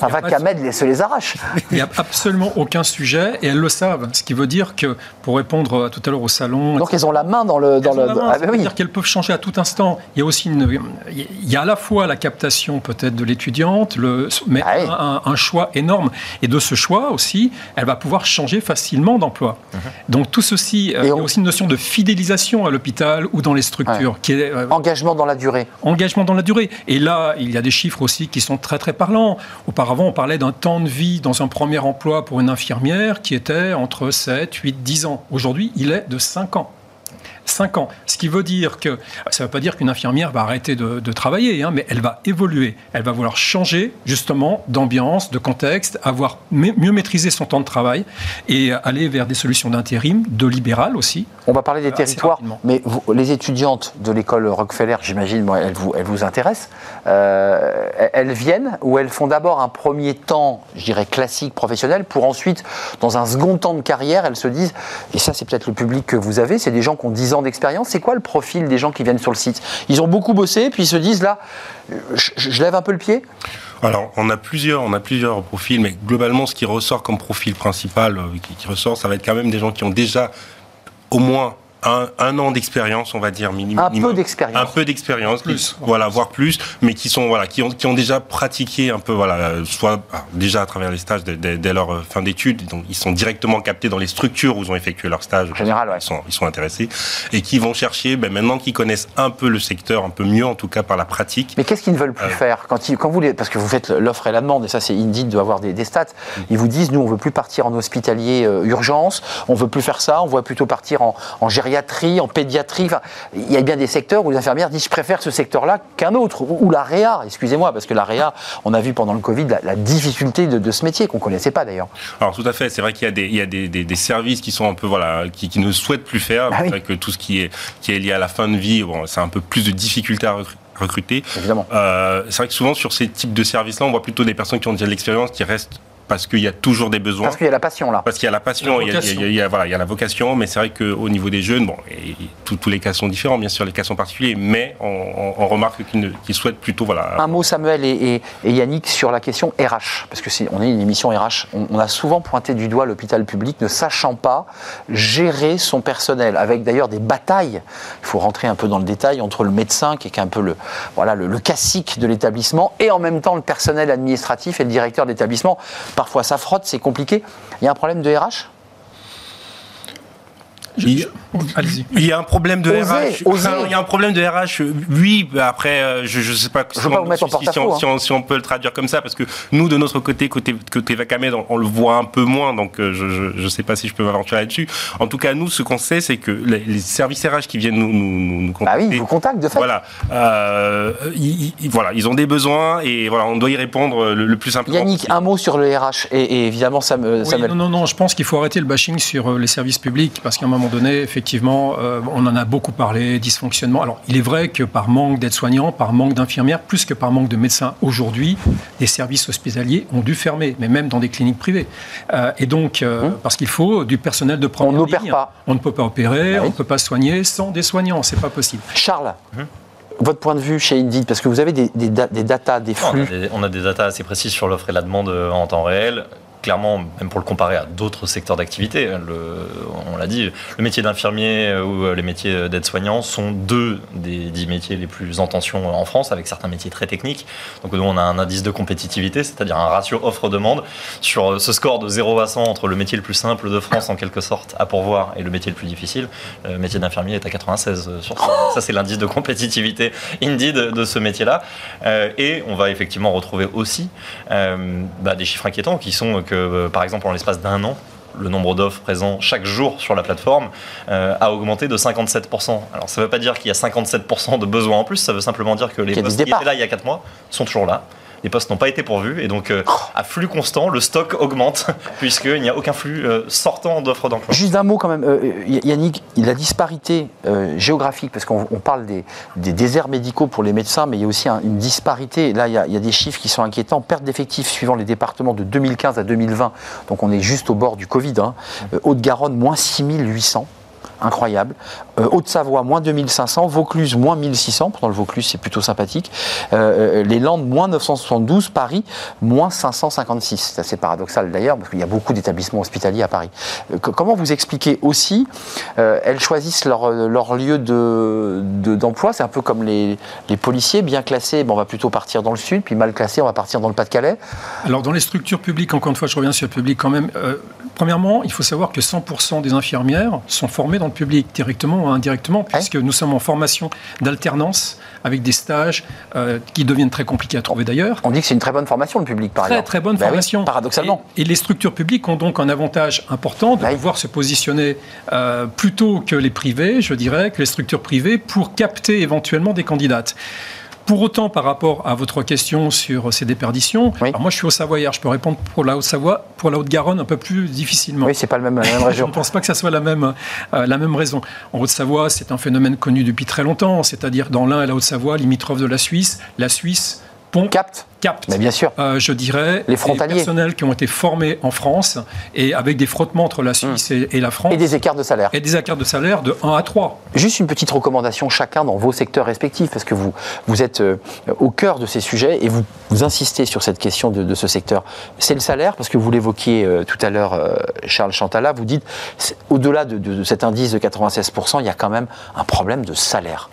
Enfin, Kamed se les arrache. Il n'y a absolument aucun sujet et elles le savent. Ce qui veut dire que, pour répondre tout à l'heure au salon. Donc, elles ont la main dans le. Dans le... Ah, ben dire qu'elles peuvent changer à tout instant. Il y a aussi une. Il y a à la fois la captation peut-être de l'étudiante, le... mais ah un, choix énorme. Et de ce choix aussi, elle va pouvoir changer facilement d'emploi. Mhm. Donc, tout ceci. Euh, il y a aussi une notion de fidélisation à l'hôpital ou dans les structures. Qui est, euh, Engagement dans la durée. Engagement dans la durée. Et là, il y a des chiffres aussi qui sont très, très parlants. Auparavant, on parlait d'un temps de vie dans un premier emploi pour une infirmière qui était entre 7, 8, 10 ans. Aujourd'hui, il est de 5 ans. 5 ans. Ce qui veut dire que, ça ne veut pas dire qu'une infirmière va arrêter de, travailler, hein, mais elle va évoluer. Elle va vouloir changer justement d'ambiance, de contexte, avoir mieux maîtriser son temps de travail et aller vers des solutions d'intérim, de libéral aussi. On va parler des territoires, mais les étudiantes de l'école Rockefeller, j'imagine, elles vous, elles vous intéressent. Euh, elles viennent ou elles font d'abord un premier temps, je dirais classique, professionnel, pour ensuite, dans un second temps de carrière, elles se disent, et ça c'est peut-être le public que vous avez, c'est des gens qui ont 10 ans d'expérience, c'est quoi le profil des gens qui viennent sur le site? Ils ont beaucoup bossé, puis ils se disent là, je, lève un peu le pied? Alors, on a plusieurs, on a plusieurs profils, mais globalement, ce qui ressort comme profil principal, euh, qui ressort, ça va être quand même des gens qui ont déjà au moins un, an d'expérience, on va dire minimum. Un peu d'expérience. Un peu d'expérience, plus, voilà, voire plus, mais qui sont voilà, qui ont, qui ont déjà pratiqué un peu, voilà, soit ah, déjà à travers les stages dès, leur euh, fin d'études, donc ils sont directement captés dans les structures où ils ont effectué leur stage. En général, ils sont, ils sont intéressés et qui vont chercher, ben, maintenant qu'ils connaissent un peu le secteur, un peu mieux en tout cas par la pratique. Mais qu'est-ce qu'ils ne veulent plus euh, faire? Quand, ils, quand vous les, parce que vous faites l'offre et la demande et ça c'est Indeed doit avoir des, stats. Mm. Ils vous disent nous on veut plus partir en hospitalier euh, urgence, on veut plus faire ça, on veut plutôt partir en, en gériatrie, en pédiatrie il y a bien des secteurs où les infirmières disent je préfère ce secteur-là qu'un autre. Ou, la réa, excusez-moi, parce que la réa, on a vu pendant le Covid la, difficulté de, ce métier qu'on ne connaissait pas d'ailleurs. Alors tout à fait, c'est vrai qu'il y a, des, il y a des, services qui sont un peu voilà, qui, ne souhaitent plus faire. Ah c'est vrai que tout ce qui est, qui est lié à la fin de vie, bon, c'est un peu plus de difficultés à recruter. Évidemment. Euh, c'est vrai que souvent sur ces types de services-là, on voit plutôt des personnes qui ont déjà de l'expérience, qui restent parce qu'il y a toujours des besoins. Parce qu'il y a la passion là. Parce qu'il y a la passion, il y a, voilà, il y a la vocation, mais c'est vrai qu'au niveau des jeunes, bon, tous les cas sont différents, bien sûr, les cas sont particuliers, mais on, remarque qu'ils souhaitent plutôt, voilà. Un mot, Samuel et, Yannick, sur la question RH, parce que c'est, on est une émission RH. On, a souvent pointé du doigt l'hôpital public ne sachant pas gérer son personnel, avec d'ailleurs des batailles. Il faut rentrer un peu dans le détail entre le médecin, qui est un peu le, voilà, le, le classique de l'établissement, et en même temps le personnel administratif et le directeur d'établissement. Parfois ça frotte, c'est compliqué. Il y a un problème de RH il, y a un problème de RH. il y a un problème de RH. Oui, après, euh, je ne sais pas, si, on, si, on, peut le traduire comme ça, parce que nous, de notre côté, côté, côté Vacamed, on, le voit un peu moins, donc euh, je ne sais pas si je peux m'aventurer là-dessus. En tout cas, nous, ce qu'on sait, c'est que les, services RH qui viennent nous, nous, nous contacter. Ah oui, ils vous contactent, de fait. Voilà, euh, ils, voilà, ils ont des besoins et voilà, on doit y répondre le, plus simplement. Yannick, un mot sur le RH et, évidemment, ça me. non, non, non, je pense qu'il faut arrêter le bashing sur les services publics parce qu'à un moment donné, effectivement, euh, on en a beaucoup parlé, dysfonctionnement. Alors, il est vrai que par manque d'aides-soignants, par manque d'infirmières, plus que par manque de médecins, aujourd'hui, des services hospitaliers ont dû fermer, mais même dans des cliniques privées. Euh, et donc, euh, hum. parce qu'il faut du personnel de première on n'opère pas. On ne peut pas opérer, on ne peut pas soigner sans des soignants, c'est pas possible. Charles hum. votre point de vue chez Indeed, parce que vous avez des, des, des datas, des flux. On a des, on a des datas assez précises sur l'offre et la demande en temps réel clairement, même pour le comparer à d'autres secteurs d'activité, on l'a dit, le métier d'infirmier ou les métiers d'aide-soignant sont deux des dix métiers les plus en tension en France, avec certains métiers très techniques. Donc nous, on a un indice de compétitivité, c'est-à-dire un ratio offre-demande sur ce score de 0 à 100 entre le métier le plus simple de France, en quelque sorte, à pourvoir, et le métier le plus difficile. Le métier d'infirmier est à 96 sur ça. Ça, c'est l'indice de compétitivité Indeed de ce métier-là. Euh, et on va effectivement retrouver aussi euh, bah, des chiffres inquiétants qui sont que euh, par exemple, en l'espace d'un an, le nombre d'offres présents chaque jour sur la plateforme euh, a augmenté de 57%. Alors ça ne veut pas dire qu'il y a 57% de besoins en plus, ça veut simplement dire que les postes qui étaient là il y a 4 mois sont toujours là les postes n'ont pas été pourvus et donc euh, à flux constant, le stock augmente puisqu'il n'y a aucun flux euh, sortant d'offres d'emploi. Juste un mot quand même, euh, Yannick, la disparité géographique, parce qu'on parle des, déserts médicaux pour les médecins, mais il y a aussi une disparité. Là, il y, a, il y, a, des chiffres qui sont inquiétants. Perte d'effectifs suivant les départements de 2015 à 2020, donc on est juste au bord du Covid. Hein. Haute-Garonne, moins 6800 incroyable. Euh, Haute-Savoie, moins 2500. Vaucluse, moins 1600. Pourtant, le Vaucluse, c'est plutôt sympathique. Euh, euh, les Landes, moins 972. Paris, moins 556. C'est assez paradoxal d'ailleurs, parce qu'il y a beaucoup d'établissements hospitaliers à Paris. comment vous expliquez aussi Elles choisissent leur, lieu d'emploi. De, c'est un peu comme les, policiers, bien classés, bon, on va plutôt partir dans le sud, puis mal classés, on va partir dans le Pas-de-Calais. Alors, dans les structures publiques, encore une fois, je reviens sur le public quand même. premièrement, il faut savoir que 100% des infirmières sont formées dans le public, directement indirectement, puisque nous sommes en formation d'alternance avec des stages euh, qui deviennent très compliqués à trouver d'ailleurs. On dit que c'est une très bonne formation, le public, par exemple. Très, très bonne ben formation. paradoxalement. Et, les structures publiques ont donc un avantage important de ben pouvoir se positionner euh, plutôt que les privés, je dirais, que les structures privées, pour capter éventuellement des candidates. Pour autant, par rapport à votre question sur ces déperditions, moi je suis au Savoyard, je peux répondre pour la Haute-Savoie, pour la Haute-Garonne un peu plus difficilement. Oui, c'est pas même, la même région. je ne pense pas que ça soit la même, euh, la même raison. En Haute-Savoie, c'est un phénomène connu depuis très longtemps, c'est-à-dire dans l'Ain et la Haute-Savoie, limitrophe de la Suisse, la Suisse Capte Capte. Mais bien sûr. Euh, je dirais. Les frontaliers. Les personnels qui ont été formés en France et avec des frottements entre la Suisse hmm. et, la France. Et des écarts de salaire. Et des écarts de salaire de 1 à 3. Juste une petite recommandation chacun dans vos secteurs respectifs, parce que vous, vous êtes euh, au cœur de ces sujets et vous, vous insistez sur cette question de, ce secteur. C'est le salaire, parce que vous l'évoquiez euh, tout à l'heure, Charles Chantala, vous dites, au-delà de, de cet indice de 96%, il y a quand même un problème de salaire.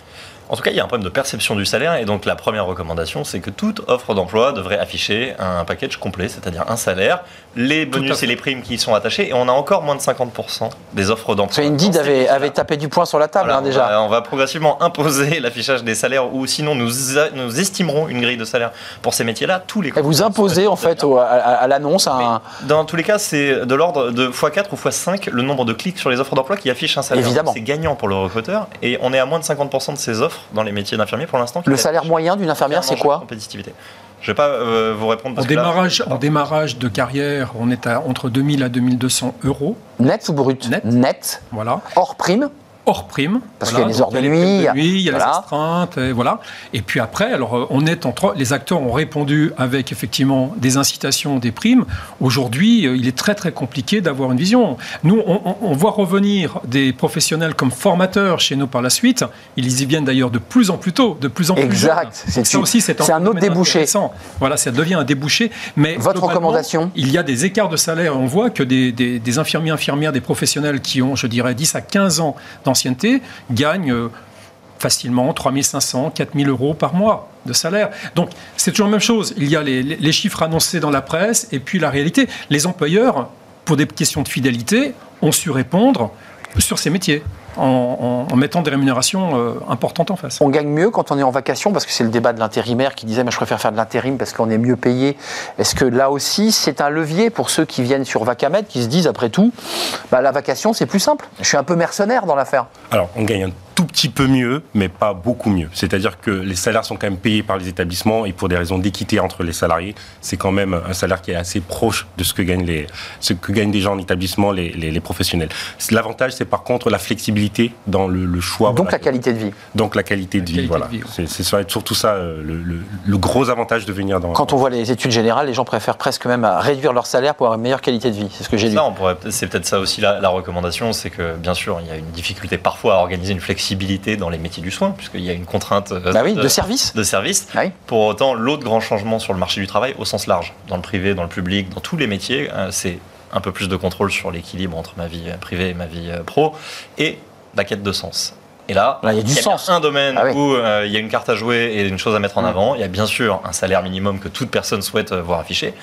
En tout cas, il y a un problème de perception du salaire et donc la première recommandation, c'est que toute offre d'emploi devrait afficher un package complet, c'est-à-dire un salaire, les bonus et les primes qui y sont attachés et on a encore moins de 50% des offres d'emploi. Indeed avait, avait tapé du poing sur la table hein, déjà. On va, progressivement imposer l'affichage des salaires ou sinon nous, nous estimerons une grille de salaire pour ces métiers-là tous les Et vous imposez en fait à, l'annonce un... Dans tous les cas, c'est de l'ordre de x4 ou x5 le nombre de clics sur les offres d'emploi qui affichent un salaire. Évidemment. C'est gagnant pour le recruteur et on est à moins de 50% de ces offres dans les métiers d'infirmier pour l'instant. Le salaire moyen d'une infirmière, c'est quoi compétitivité. Je ne vais pas euh, vous répondre parce en démarrage, en démarrage de carrière, on est à entre 2000 à 2200 euros. Net ou brut Net. Net. Voilà. Hors prime hors prime. Parce qu'il y a les heures de nuit, il y a les astreintes, et voilà. Et puis après, alors euh, on est en trois. Les acteurs ont répondu avec effectivement des incitations, des primes. Aujourd'hui, euh, il est très très compliqué d'avoir une vision. Nous, on, voit revenir des professionnels comme formateurs chez nous par la suite. Ils y viennent d'ailleurs de plus en plus tôt, de plus en plus Exact. C'est aussi c'est un autre débouché. Voilà, ça devient un débouché. Mais votre recommandation? Il y a des écarts de salaire. On voit que des, des, des infirmiers, infirmières, des professionnels qui ont, je dirais, 10 à 15 ans d'ancienneté gagnent euh, facilement 3500, 4000 euros par mois de salaire. Donc c'est toujours la même chose. Il y a les, chiffres annoncés dans la presse et puis la réalité. Les employeurs, pour des questions de fidélité, ont su répondre sur ces métiers. En, mettant des rémunérations euh, importantes en face. On gagne mieux quand on est en vacation, parce que c'est le débat de l'intérimaire qui disait, mais je préfère faire de l'intérim parce qu'on est mieux payé. Est-ce que là aussi, c'est un levier pour ceux qui viennent sur Vacamed, qui se disent, après tout, bah, la vacation, c'est plus simple. Je suis un peu mercenaire dans l'affaire. Alors, on gagne un tout petit peu mieux, mais pas beaucoup mieux. C'est-à-dire que les salaires sont quand même payés par les établissements et pour des raisons d'équité entre les salariés, c'est quand même un salaire qui est assez proche de ce que gagnent, les, ce que gagnent déjà en établissement les, les, professionnels. L'avantage, c'est par contre la flexibilité dans le, choix. Donc la qualité de vie. Donc la qualité de vie, voilà. C'est surtout ça euh, le, le, gros avantage de venir dans. Quand on voit les études générales, les gens préfèrent presque même réduire leur salaire pour avoir une meilleure qualité de vie. C'est ce que j'ai dit. C'est peut-être ça aussi la, la recommandation, c'est que bien sûr, il y a une difficulté parfois à organiser une flexibilité flexibilité dans les métiers du soin, puisqu'il y a une contrainte euh, bah de, service. De service. Ah Pour autant, l'autre grand changement sur le marché du travail, au sens large, dans le privé, dans le public, dans tous les métiers, euh, c'est un peu plus de contrôle sur l'équilibre entre ma vie privée et ma vie euh, pro, et la quête de sens. Et là, il y a du sens. un domaine ah où il y a une carte à jouer et une chose à mettre en mm. avant. Il y a bien sûr un salaire minimum que toute personne souhaite voir affiché.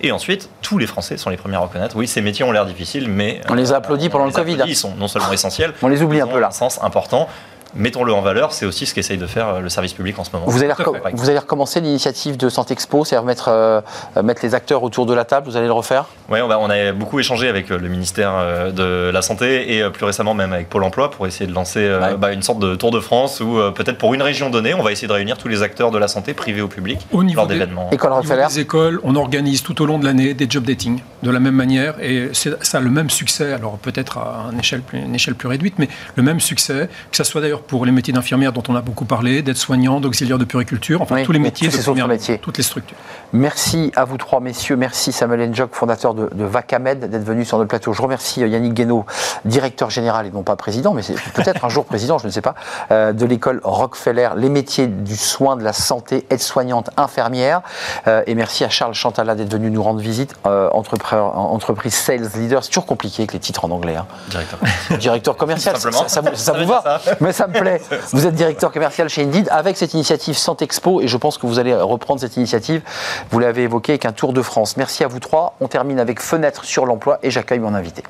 Et ensuite, tous les Français sont les premiers à reconnaître. Oui, ces métiers ont l'air difficiles, mais on les a applaudis pendant le Covid. Ils sont non seulement essentiels, on les oublie un peu là. Un sens important mettons-le en valeur, c'est aussi ce qu'essaye de faire euh, le service public en ce moment. Vous allez, vous allez recommencer l'initiative de Santé Expo, c'est-à-dire mettre, euh, mettre les acteurs autour de la table, vous allez le refaire? Oui, on, on, a beaucoup échangé avec euh, le ministère de la Santé et plus récemment même avec Pôle Emploi pour essayer de lancer bah, une sorte de tour de France où peut-être pour une région donnée, on va essayer de réunir tous les acteurs de la santé, privés ou publics, au niveau d'événements. École des écoles, on organise tout au long de l'année des job dating de la même manière et ça a le même succès, alors peut-être à une échelle, une échelle plus réduite, mais le même succès, que ce soit d'ailleurs pour les métiers d'infirmière dont on a beaucoup parlé, d'aide-soignants, d'auxiliaires de puriculture, enfin tous les métiers, tous de métiers. toutes les structures. Merci à vous trois messieurs, merci Samuel Njok, fondateur de, Vacamed, d'être venu sur notre plateau. Je remercie euh, Yannick Guénaud, directeur général et non pas président, mais c'est peut-être un jour président, je ne sais pas, euh, de l'école Rockefeller, les métiers du soin, de la santé, aide-soignante, infirmière. Euh, et merci à Charles Chantala d'être venu nous rendre visite, entreprise Sales Leader. C'est toujours compliqué avec les titres en anglais. Hein. Directeur. Directeur commercial, ça, ça, vous va, mais ça Vous êtes directeur commercial chez Indeed avec cette initiative Expo et je pense que vous allez reprendre cette initiative. Vous l'avez évoqué avec un Tour de France. Merci à vous trois. On termine avec Fenêtre sur l'emploi et j'accueille mon invité.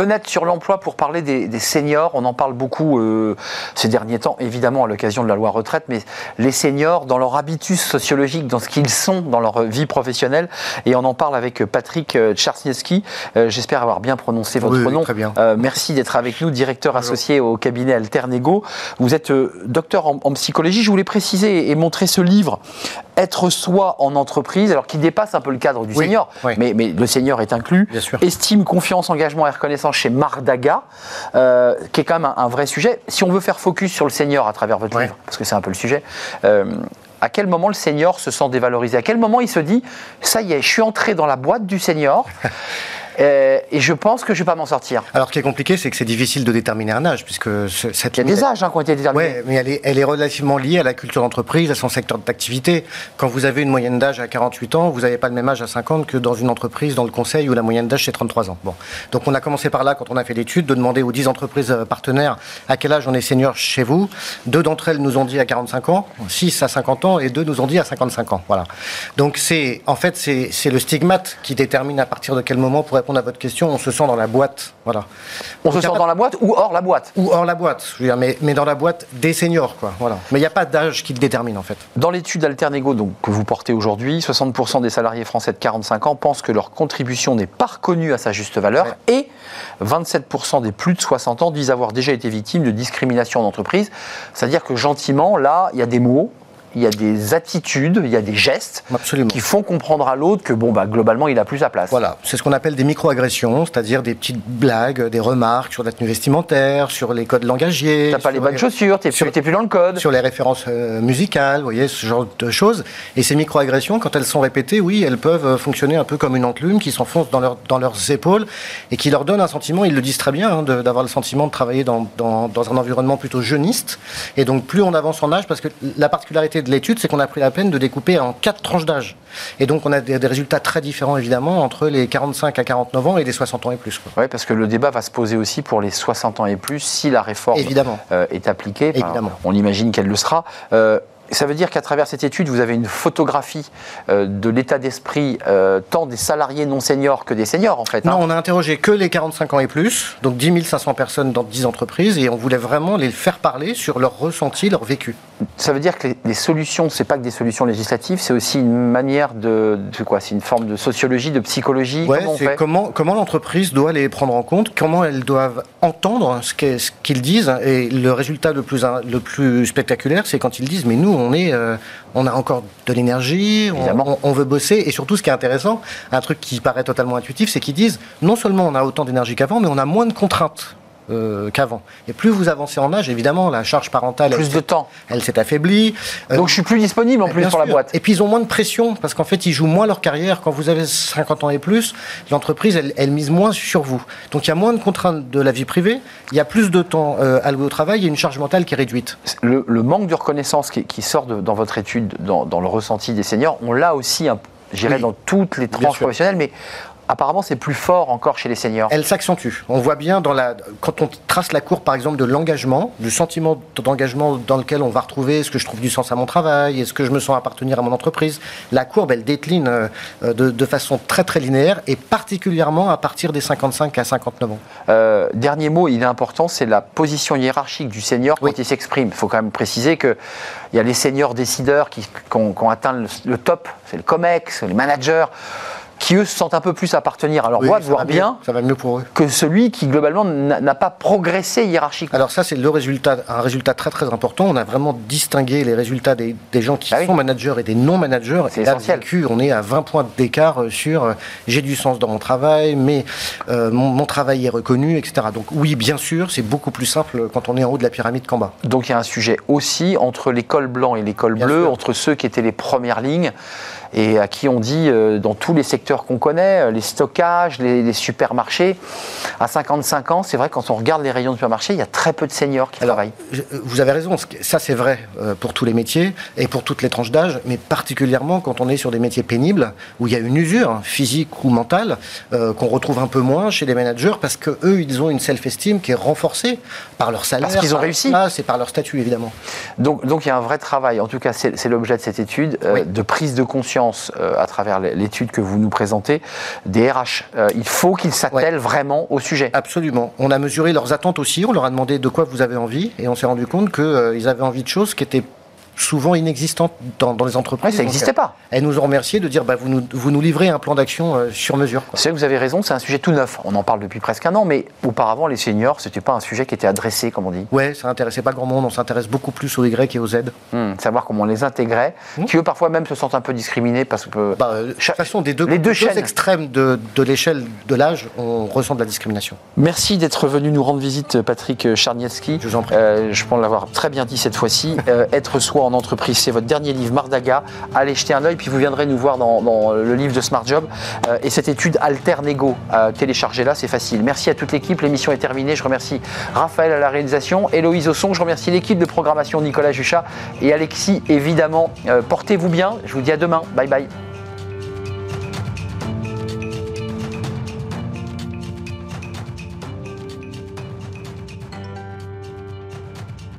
Fenêtre sur l'emploi pour parler des, seniors. On en parle beaucoup euh, ces derniers temps, évidemment à l'occasion de la loi retraite, mais les seniors dans leur habitus sociologique, dans ce qu'ils sont dans leur vie professionnelle. Et on en parle avec Patrick euh, Tcharsniewski. Euh, j'espère avoir bien prononcé votre nom. Très bien. merci d'être avec nous, directeur associé au cabinet Alternego. Vous êtes docteur en, psychologie. Je voulais préciser et montrer ce livre, Être soi en entreprise, alors qui dépasse un peu le cadre du senior, Mais, mais, le senior est inclus. Bien sûr. Estime, confiance, engagement et reconnaissance chez Mardaga, euh, qui est quand même un, vrai sujet. Si on veut faire focus sur le senior à travers votre livre, parce que c'est un peu le sujet, euh, à quel moment le senior se sent dévalorisé? À quel moment il se dit, ça y est, je suis entré dans la boîte du senior Euh, et je pense que je ne vais pas m'en sortir. Alors, ce qui est compliqué, c'est que c'est difficile de déterminer un âge, puisque cette Il y a des âges hein, qui ont été déterminés. Oui, mais elle est, elle est, relativement liée à la culture d'entreprise, à son secteur d'activité. Quand vous avez une moyenne d'âge à 48 ans, vous n'avez pas le même âge à 50 que dans une entreprise, dans le conseil, où la moyenne d'âge, c'est 33 ans. Bon. Donc, on a commencé par là, quand on a fait l'étude, de demander aux 10 entreprises euh, partenaires à quel âge on est senior chez vous. Deux d'entre elles nous ont dit à 45 ans, 6 à 50 ans, et deux nous ont dit à 55 ans. Voilà. Donc, c'est, en fait, c'est le stigmate qui détermine à partir de quel moment, pour répondre répondre à votre question, on se sent dans la boîte. Voilà. On se sent dans la boîte ou hors la boîte? Ou hors la boîte, je veux dire, mais, mais dans la boîte des seniors, quoi. Voilà. Mais il n'y a pas d'âge qui le détermine, en fait. Dans l'étude Alternego donc, que vous portez aujourd'hui, 60% des salariés français de 45 ans pensent que leur contribution n'est pas reconnue à sa juste valeur et 27% des plus de 60 ans disent avoir déjà été victimes de discrimination en entreprise. C'est-à-dire que gentiment, là, il y a des mots, il y a des attitudes, il y a des gestes qui font comprendre à l'autre que bon bah globalement il a plus sa place. Voilà, c'est ce qu'on appelle des micro-agressions, c'est-à-dire des petites blagues, des remarques sur la tenue vestimentaire, sur les codes langagiers. T'as pas les bonnes chaussures, t'es plus, plus dans le code. Sur les références euh, musicales, vous voyez ce genre de choses. Et ces micro-agressions, quand elles sont répétées, oui, elles peuvent euh, fonctionner un peu comme une enclume qui s'enfonce dans, leur, dans leurs épaules et qui leur donne un sentiment. Ils le disent très bien, hein, d'avoir le sentiment de travailler dans, dans, dans un environnement plutôt jeuniste. Et donc plus on avance en âge, parce que la particularité de l'étude, c'est qu'on a pris la peine de découper en quatre tranches d'âge. Et donc, on a des, résultats très différents, évidemment, entre les 45 à 49 ans et les 60 ans et plus. Oui, parce que le débat va se poser aussi pour les 60 ans et plus si la réforme euh, est appliquée. évidemment. On imagine qu'elle le sera. Euh, ça veut dire qu'à travers cette étude, vous avez une photographie euh, de l'état d'esprit euh, tant des salariés non seniors que des seniors, en fait. Non, hein. on a interrogé que les 45 ans et plus, donc 10 500 personnes dans 10 entreprises, et on voulait vraiment les faire parler sur leur ressenti, leur vécu. Ça veut dire que les, solutions, c'est pas que des solutions législatives, c'est aussi une manière de, quoi? C'est une forme de sociologie, de psychologie? Ouais, comment, comment, comment l'entreprise doit les prendre en compte, comment elles doivent entendre ce qu'ils disent, et le résultat le plus, le plus spectaculaire, c'est quand ils disent, mais nous, on est, euh, on a encore de l'énergie, on, veut bosser, et surtout ce qui est intéressant, un truc qui paraît totalement intuitif, c'est qu'ils disent non seulement on a autant d'énergie qu'avant, mais on a moins de contraintes. Euh, qu'avant. Et plus vous avancez en âge, évidemment, la charge parentale. Plus de temps. Elle s'est affaiblie. Euh, Donc je suis plus disponible en plus pour la boîte. Et puis ils ont moins de pression parce qu'en fait ils jouent moins leur carrière. Quand vous avez 50 ans et plus, l'entreprise elle, mise moins sur vous. Donc il y a moins de contraintes de la vie privée, il y a plus de temps euh, alloué au travail et une charge mentale qui est réduite. Le, manque de reconnaissance qui, sort dans votre étude, dans, le ressenti des seniors, on l'a aussi, j'irais, dans toutes les tranches professionnelles, mais apparemment c'est plus fort encore chez les seniors. Elle s'accentue. On voit bien dans la, quand on trace la courbe par exemple de l'engagement, du sentiment d'engagement dans lequel on va retrouver est-ce que je trouve du sens à mon travail, est-ce que je me sens appartenir à mon entreprise. La courbe elle décline euh, de, façon très très linéaire et particulièrement à partir des 55 à 59 ans. Euh, dernier mot, il est important, c'est la position hiérarchique du senior quand il s'exprime. Il faut quand même préciser que il y a les seniors décideurs qui, ont, atteint le top, c'est le COMEX, les managers qui eux se sentent un peu plus appartenir à leur boîte, voire bien, ça va mieux pour eux. que celui qui globalement n'a pas progressé hiérarchiquement. Alors ça c'est le résultat, un résultat très très important. On a vraiment distingué les résultats des, gens qui ah sont managers et des non managers. C'est essentiel. on est à 20 points d'écart euh, sur euh, j'ai du sens dans mon travail, mais euh, mon, travail est reconnu, etc. Donc oui, bien sûr, c'est beaucoup plus simple quand on est en haut de la pyramide qu'en bas. Donc il y a un sujet aussi entre l'école blanc et l'école bleue, entre ceux qui étaient les premières lignes et à qui on dit euh, dans tous les secteurs qu'on connaît, euh, les stockages, les, supermarchés, à 55 ans, c'est vrai quand on regarde les rayons de supermarché, il y a très peu de seniors qui travaillent. Vous avez raison, ça c'est vrai euh, pour tous les métiers et pour toutes les tranches d'âge, mais particulièrement quand on est sur des métiers pénibles où il y a une usure hein, physique ou mentale qu'on retrouve un peu moins chez les managers parce que eux ils ont une self-esteem qui est renforcée par leur salaire. Parce qu'ils ont réussi. Ah, c'est par leur statut évidemment. Donc donc il y a un vrai travail. En tout cas c'est l'objet de cette étude de prise de conscience euh, à travers l'étude que vous nous présentez, des RH. Euh, il faut qu'ils s'attellent vraiment au sujet. Absolument. On a mesuré leurs attentes aussi, on leur a demandé de quoi vous avez envie, et on s'est rendu compte qu'ils euh, avaient envie de choses qui étaient souvent inexistantes dans, les entreprises. ça n'existait pas. Elles nous ont remercié de dire bah, vous, nous, vous nous livrez un plan d'action euh, sur mesure. C'est vous avez raison, c'est un sujet tout neuf. On en parle depuis presque un an, mais auparavant, les seniors, ce n'était pas un sujet qui était adressé, comme on dit. Ouais, ça n'intéressait pas grand monde. On s'intéresse beaucoup plus aux Y et aux Z. Hmm, savoir comment on les intégrait, mmh. qui eux parfois même se sentent un peu discriminés parce que. Bah, euh, de toute façon, des deux, les deux, extrêmes de, de l'échelle de l'âge, on ressent de la discrimination. Merci d'être venu nous rendre visite, Patrick Charniewski. Je vous en prie. Euh, je pense l'avoir très bien dit cette fois-ci. être soi en entreprise, c'est votre dernier livre, Mardaga. Allez jeter un œil, puis vous viendrez nous voir dans, le livre de Smart Job. Euh, et cette étude Alternego, euh, téléchargez là, c'est facile. Merci à toute l'équipe, l'émission est terminée. Je remercie Raphaël à la réalisation, Héloïse au son, je remercie l'équipe de programmation Nicolas Juchat et Alexis, évidemment. Euh, portez-vous bien, je vous dis à demain. Bye bye.